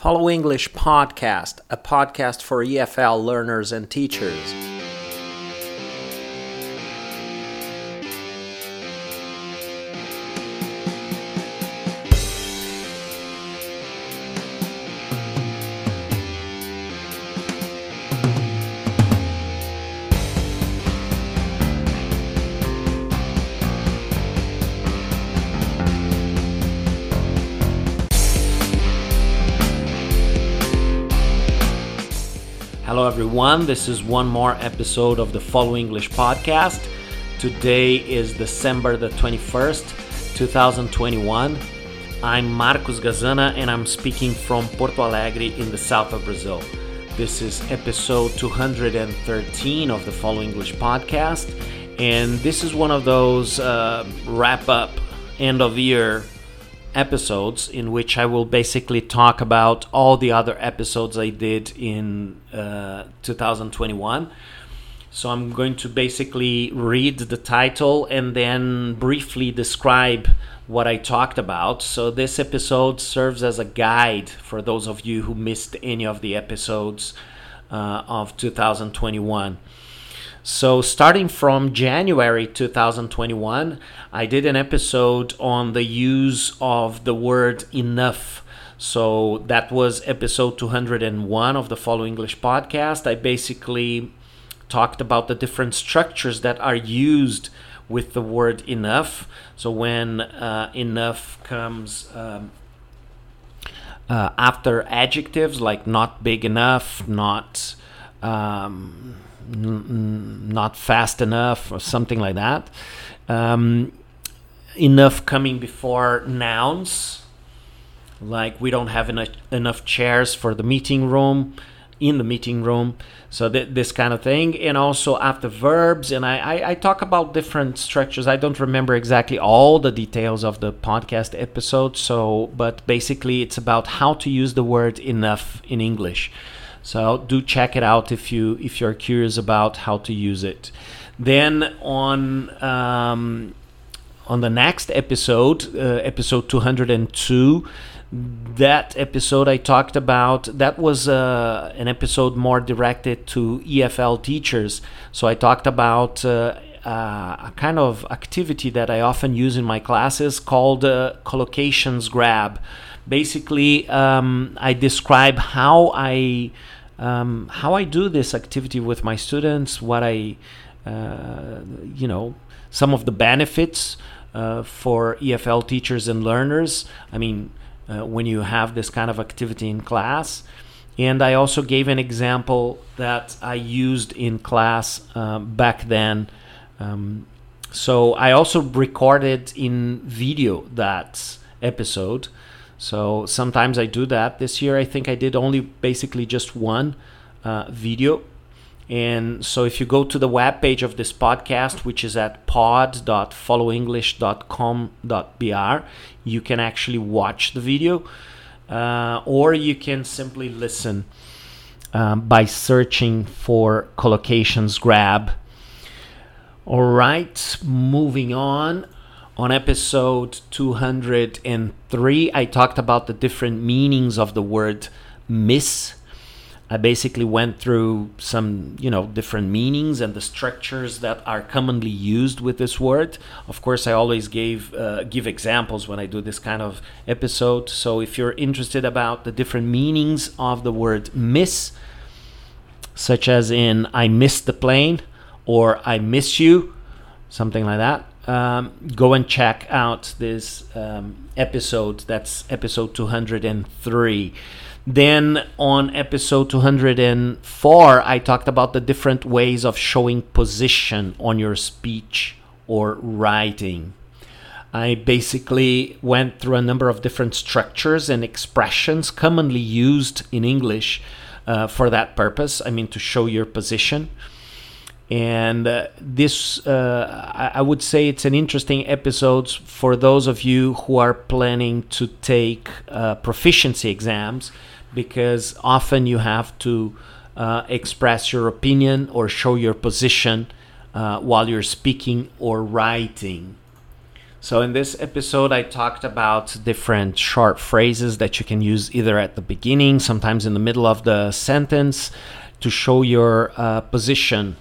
Follow English Podcast, a podcast for EFL learners and teachers. Hello, everyone. This is one more episode of the Follow English podcast. Today is December the 21st, 2021. I'm Marcos Gazana and I'm speaking from Porto Alegre in the south of Brazil. This is episode 213 of the Follow English podcast, and this is one of those uh, wrap up end of year episodes in which I will basically talk about all the other episodes I did in uh, 2021. So I'm going to basically read the title and then briefly describe what I talked about. So this episode serves as a guide for those of you who missed any of the episodes uh, of 2021. So, starting from January 2021, I did an episode on the use of the word enough. So, that was episode 201 of the Follow English podcast. I basically talked about the different structures that are used with the word enough. So, when uh, enough comes um, uh, after adjectives like not big enough, not. Um, not fast enough or something like that. Um, enough coming before nouns, like we don't have enough, enough chairs for the meeting room, in the meeting room. So th- this kind of thing, and also after verbs, and I, I, I talk about different structures. I don't remember exactly all the details of the podcast episode. So, but basically, it's about how to use the word enough in English. So do check it out if you if you're curious about how to use it. Then on um, on the next episode, uh, episode 202, that episode I talked about that was uh, an episode more directed to EFL teachers. So I talked about. Uh, uh, a kind of activity that I often use in my classes called uh, collocations grab. Basically, um, I describe how I um, how I do this activity with my students, what I, uh, you know, some of the benefits uh, for EFL teachers and learners. I mean, uh, when you have this kind of activity in class. And I also gave an example that I used in class uh, back then. Um, so I also recorded in video that episode. So sometimes I do that. This year, I think I did only basically just one uh, video. And so if you go to the web page of this podcast, which is at pod.followenglish.com.br, you can actually watch the video uh, or you can simply listen um, by searching for collocations grab. All right, moving on on episode 203, I talked about the different meanings of the word miss. I basically went through some, you know, different meanings and the structures that are commonly used with this word. Of course, I always gave uh, give examples when I do this kind of episode. So if you're interested about the different meanings of the word miss, such as in I missed the plane or I miss you, something like that, um, go and check out this um, episode. That's episode 203. Then on episode 204, I talked about the different ways of showing position on your speech or writing. I basically went through a number of different structures and expressions commonly used in English uh, for that purpose. I mean, to show your position and uh, this uh, I, would say it's an interesting episode for those of you who are planning to take uh, proficiency exams because often you have to uh, express your opinion or show your position uh, while you're speaking or writing So, in this episode, I talked about different short phrases that you can use either at the beginning, sometimes in the middle of the sentence to show your uh, position.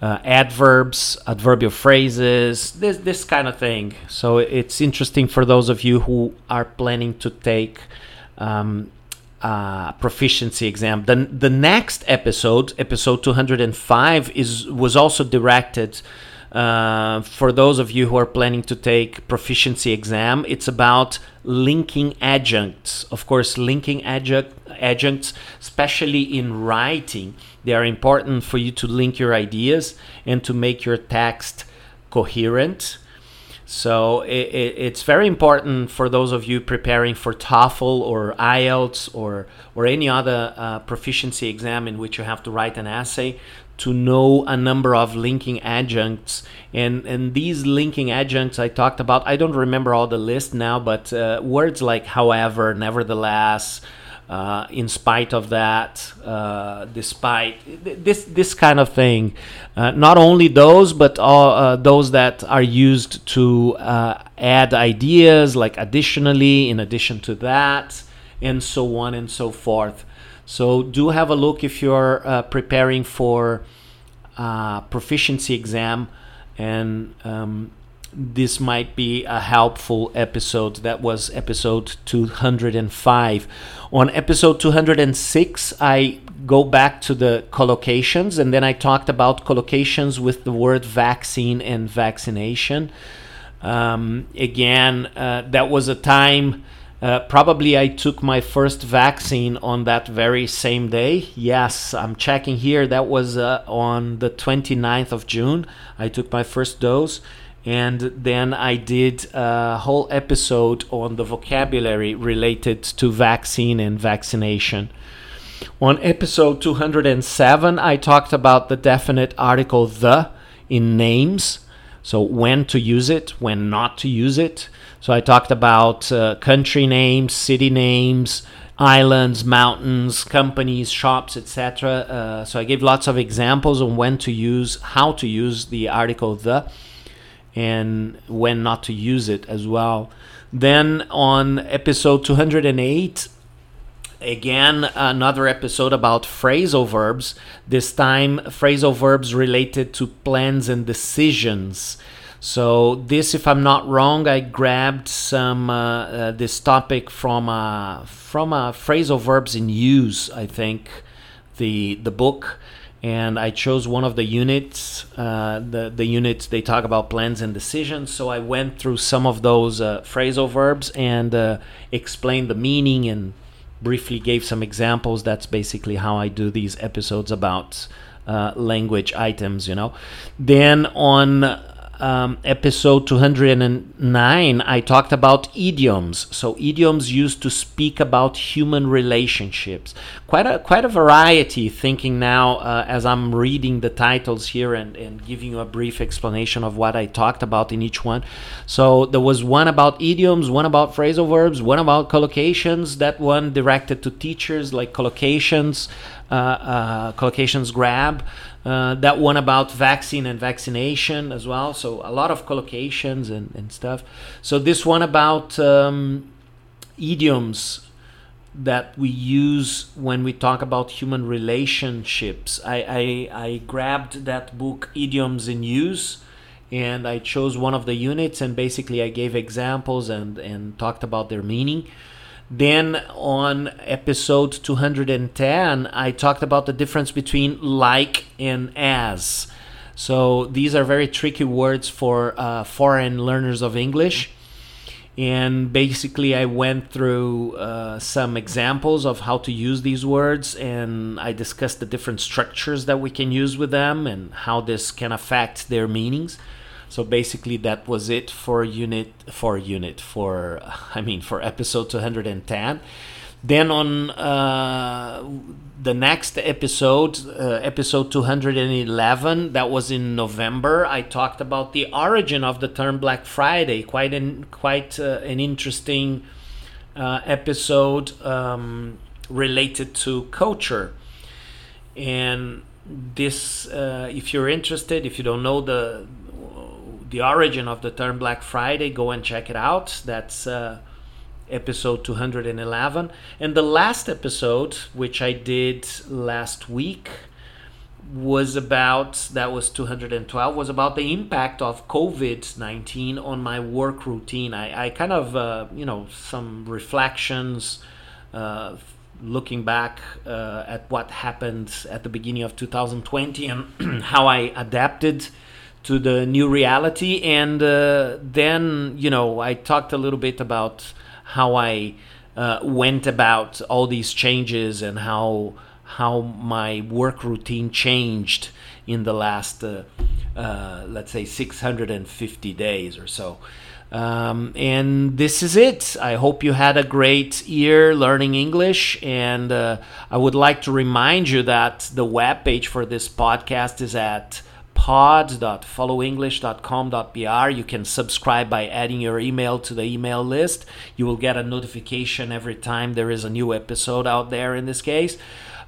Uh, adverbs, adverbial phrases, this, this kind of thing. So, it's interesting for those of you who are planning to take um, proficiency exam. The, the next episode, episode 205, is was also directed uh, for those of you who are planning to take proficiency exam. It's about linking adjuncts. Of course, linking adjunct, adjuncts, especially in writing, they are important for you to link your ideas and to make your text coherent. So it, it, it's very important for those of you preparing for TOEFL or IELTS or or any other uh, proficiency exam in which you have to write an essay to know a number of linking adjuncts. And and these linking adjuncts I talked about I don't remember all the list now but uh, words like however nevertheless uh, in spite of that, uh, despite this this kind of thing. Uh, not only those, but all uh, those that are used to uh, add ideas, like additionally, in addition to that, and so on and so forth. So do have a look if you're uh, preparing for proficiency exam and um, this might be a helpful episode. That was episode 205. On episode 206, I go back to the collocations and then I talked about collocations with the word vaccine and vaccination. Um, again, uh, that was a time. Uh, probably I took my first vaccine on that very same day. Yes, I'm checking here. That was uh, on the 29th of June. I took my first dose and then I did a whole episode on the vocabulary related to vaccine and vaccination. On episode 207, I talked about the definite article the in names. So, when to use it, when not to use it. So, I talked about uh, country names, city names, islands, mountains, companies, shops, etc. Uh, so, I gave lots of examples on when to use, how to use the article the and when not to use it as well. Then on episode 208, again another episode about phrasal verbs. This time phrasal verbs related to plans and decisions. So this if i'm not wrong i grabbed some uh, uh, this topic from uh, from uh, phrasal verbs in use i think the the book and I chose one of the units. Uh, the the units they talk about plans and decisions. So I went through some of those uh, phrasal verbs and uh, explained the meaning and briefly gave some examples. That's basically how I do these episodes about uh, language items. You know. Then on um, episode 209, I talked about idioms. So idioms used to speak about human relationships. Quite a quite a variety. Thinking now uh, as I'm reading the titles here and, and giving you a brief explanation of what I talked about in each one. So there was one about idioms, one about phrasal verbs, one about collocations. That one directed to teachers, like collocations, uh, uh, collocations grab. Uh, that one about vaccine and vaccination as well. So a lot of collocations and, and stuff. So this one about um, idioms that we use when we talk about human relationships. I, I, I grabbed that book, Idioms in Use, and I chose one of the units and basically I gave examples and, and talked about their meaning. Then on episode 210, I talked about the difference between like and as. So these are very tricky words for uh, foreign learners of English. And basically, I went through uh, some examples of how to use these words, and I discussed the different structures that we can use with them and how this can affect their meanings. So basically, that was it for unit for unit for I mean for episode 210. Then on uh, the next episode, uh, episode 211, that was in November. I talked about the origin of the term Black Friday. Quite an quite uh, an interesting uh, episode um, related to culture and this uh, if you're interested if you don't know the the origin of the term Black Friday, go and check it out. That's uh, episode 211. And the last episode, which I did last week, was about that was 212 was about the impact of covid-19 on my work routine i, I kind of uh, you know some reflections uh, looking back uh, at what happened at the beginning of 2020 and how i adapted to the new reality and uh, then you know i talked a little bit about how i uh, went about all these changes and how how my work routine changed in the last, uh, uh, let's say, 650 days or so. Um, and this is it. I hope you had a great year learning English. And uh, I would like to remind you that the web page for this podcast is at pod.followenglish.com.br. You can subscribe by adding your email to the email list. You will get a notification every time there is a new episode out there in this case.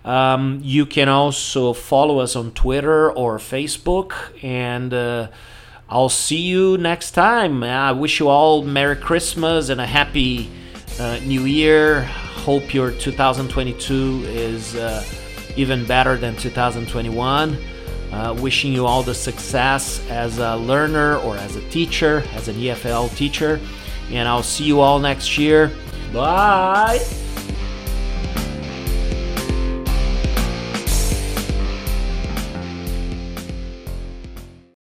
Um, you can also follow us on Twitter or Facebook, and uh, I'll see you next time. I wish you all Merry Christmas and a Happy uh, New Year. Hope your 2022 is uh, even better than 2021. Uh, wishing you all the success as a learner or as a teacher, as an EFL teacher. And I'll see you all next year. Bye.